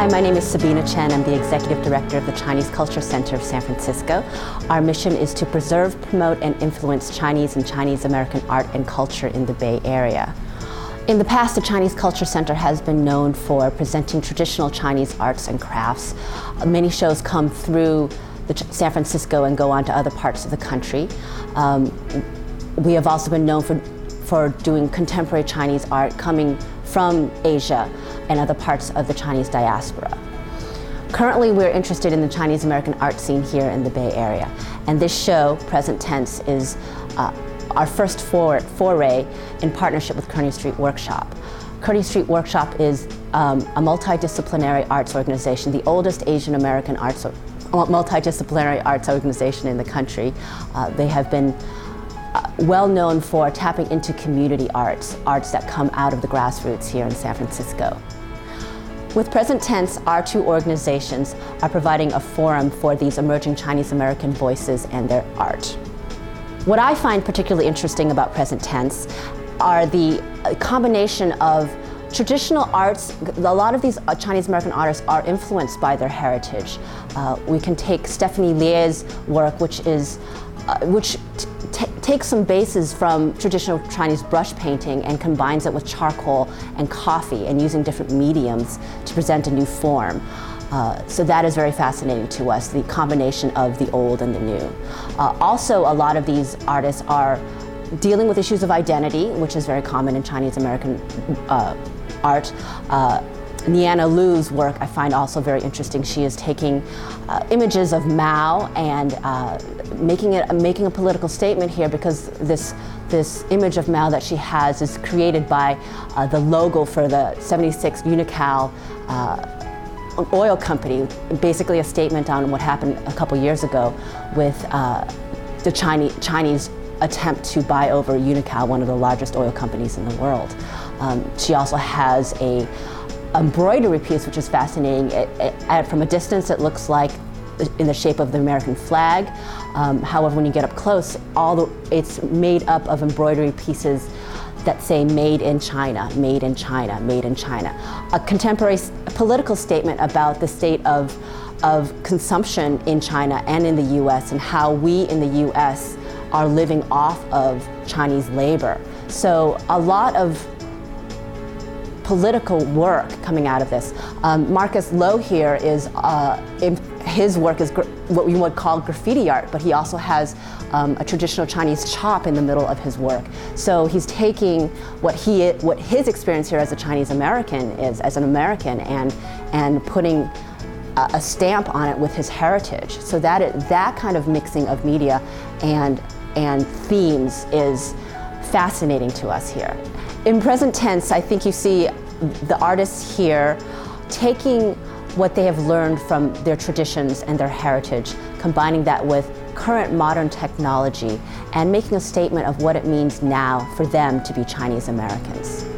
Hi, my name is Sabina Chen. I'm the Executive Director of the Chinese Culture Center of San Francisco. Our mission is to preserve, promote, and influence Chinese and Chinese American art and culture in the Bay Area. In the past, the Chinese Culture Center has been known for presenting traditional Chinese arts and crafts. Many shows come through San Francisco and go on to other parts of the country. Um, we have also been known for, for doing contemporary Chinese art coming from Asia and other parts of the Chinese diaspora. Currently, we're interested in the Chinese American art scene here in the Bay Area, and this show, Present Tense, is uh, our first for foray in partnership with Kearny Street Workshop. Kearny Street Workshop is um, a multidisciplinary arts organization, the oldest Asian American arts multidisciplinary arts organization in the country. Uh, they have been uh, well known for tapping into community arts, arts that come out of the grassroots here in San Francisco. With present tense, our two organizations are providing a forum for these emerging Chinese American voices and their art. What I find particularly interesting about present tense are the uh, combination of Traditional arts, a lot of these uh, Chinese American artists are influenced by their heritage. Uh, we can take Stephanie Lie's work, which is, uh, which takes some bases from traditional Chinese brush painting and combines it with charcoal and coffee and using different mediums to present a new form. Uh, so that is very fascinating to us, the combination of the old and the new. Uh, also, a lot of these artists are dealing with issues of identity, which is very common in Chinese American uh, art. Niana Lu's work I find also very interesting. She is taking uh, images of Mao and uh, making it making a political statement here because this this image of Mao that she has is created by uh, the logo for the 76 Unocal uh, oil company, basically a statement on what happened a couple years ago with uh, the Chinese Chinese attempt to buy over Unocal, one of the largest oil companies in the world. Um, she also has a embroidery piece, which is fascinating. It, it, from a distance, it looks like in the shape of the American flag. Um, however, when you get up close, all the, it's made up of embroidery pieces that say "Made in China," "Made in China," "Made in China." A contemporary political statement about the state of of consumption in China and in the U.S. and how we in the U.S. are living off of Chinese labor. So a lot of political work coming out of this. Um, Marcus Loh here is, uh, his work is what we would call graffiti art, but he also has um, a traditional Chinese chop in the middle of his work. So he's taking what he, what his experience here as a Chinese American is, as an American, and and putting a, a stamp on it with his heritage. So that it, that kind of mixing of media and and themes is fascinating to us here. In present tense, I think you see the artists here taking what they have learned from their traditions and their heritage, combining that with current modern technology, and making a statement of what it means now for them to be Chinese Americans.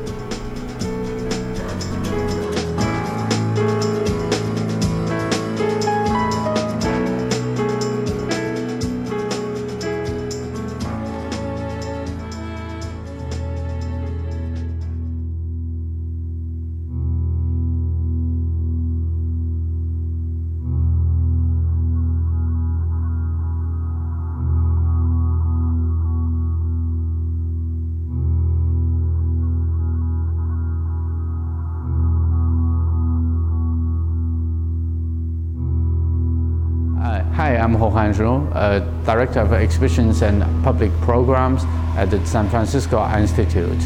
I'm Ho Han uh, Director of Exhibitions and Public Programs at the San Francisco Institute.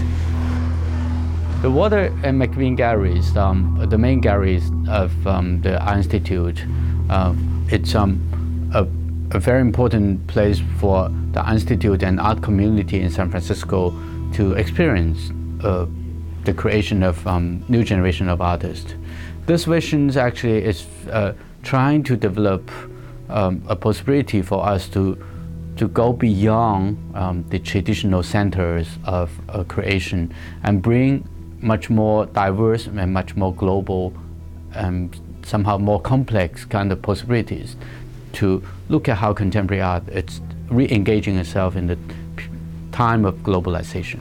The Walter and McBean Galleries, um, the main galleries of um, the Institute, uh, it's um, a, a, very important place for the Institute and art community in San Francisco to experience uh, the creation of um, new generation of artists. This vision actually is uh, trying to develop um, a possibility for us to to go beyond um, the traditional centers of uh, creation and bring much more diverse and much more global and somehow more complex kind of possibilities to look at how contemporary art is re-engaging itself in the time of globalization.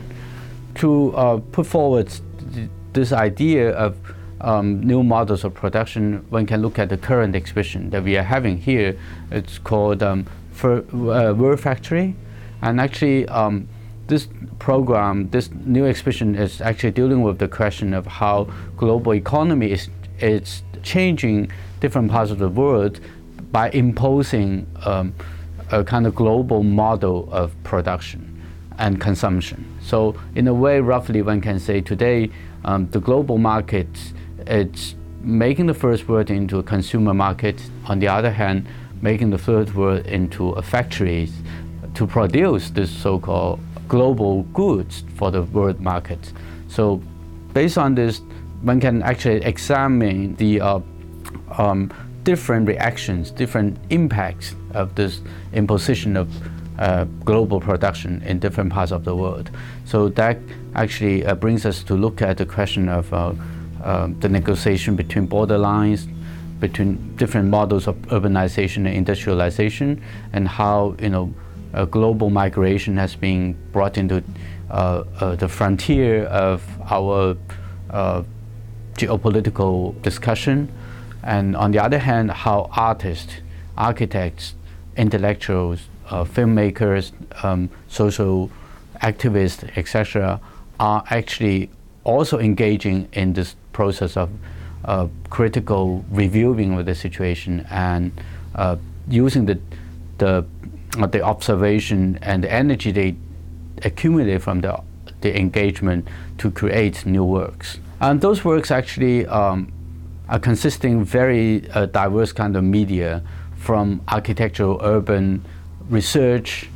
To uh, put forward th this idea of um, new models of production, one can look at the current exhibition that we are having here. It's called um, uh, World Factory, and actually um, this program, this new exhibition is actually dealing with the question of how global economy is, is changing different parts of the world by imposing um, a kind of global model of production and consumption. So in a way, roughly one can say today, um, the global market, it's making the first world into a consumer market. On the other hand, making the third world into a factory to produce this so-called global goods for the world market. So based on this, one can actually examine the uh, um, different reactions, different impacts of this imposition of uh, global production in different parts of the world. So that actually uh, brings us to look at the question of uh, um, the negotiation between borderlines, between different models of urbanization and industrialization, and how you know global migration has been brought into uh, uh, the frontier of our uh, geopolitical discussion, and on the other hand, how artists, architects, intellectuals, uh, filmmakers, um, social activists, etc., are actually also engaging in this process of uh, critical reviewing of the situation and uh, using the the uh, the observation and the energy they accumulate from the the engagement to create new works. And those works actually um, are consisting very uh, diverse kind of media, from architectural, urban, research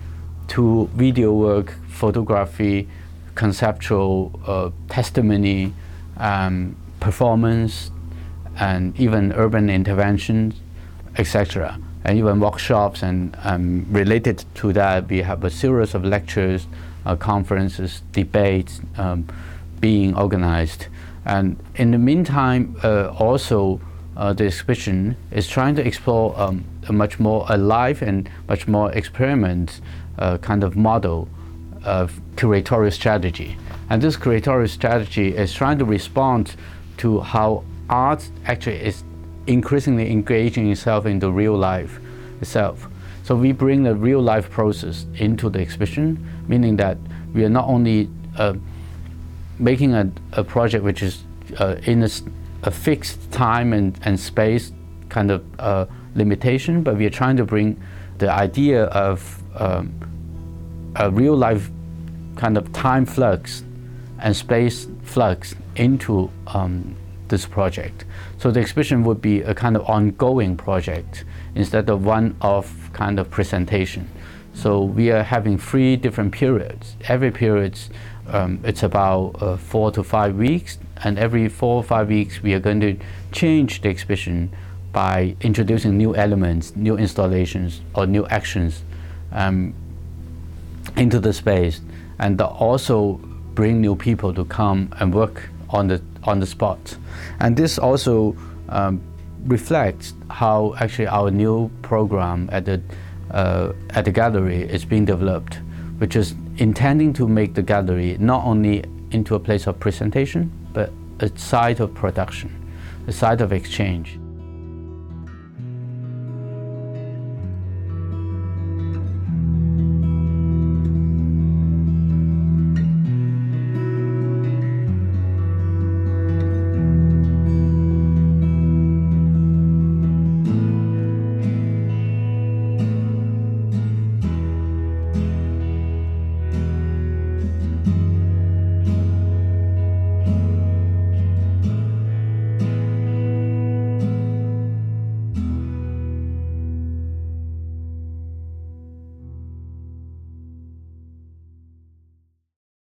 to video work, photography, conceptual uh, testimony, um, performance, and even urban interventions, etc. And even workshops and um, related to that, we have a series of lectures, uh, conferences, debates um, being organized. And in the meantime, uh, also uh, the exhibition is trying to explore um, a much more alive and much more experiment uh, kind of model of curatorial strategy. And this curatorial strategy is trying to respond to how art actually is increasingly engaging itself into real life itself. So we bring the real life process into the exhibition, meaning that we are not only uh, making a, a project which is uh, in a, a, fixed time and, and space kind of uh, limitation, but we are trying to bring the idea of um, a real life kind of time flux and space flux into um, this project. So the exhibition would be a kind of ongoing project instead of one off kind of presentation. So we are having three different periods. Every period, um, it's about uh, four to five weeks, and every four or five weeks we are going to change the exhibition by introducing new elements, new installations, or new actions um, into the space, and also bring new people to come and work on the on the spot. And this also um, reflects how actually our new program at the uh, at the gallery is being developed, which is intending to make the gallery not only into a place of presentation, but a site of production, a site of exchange.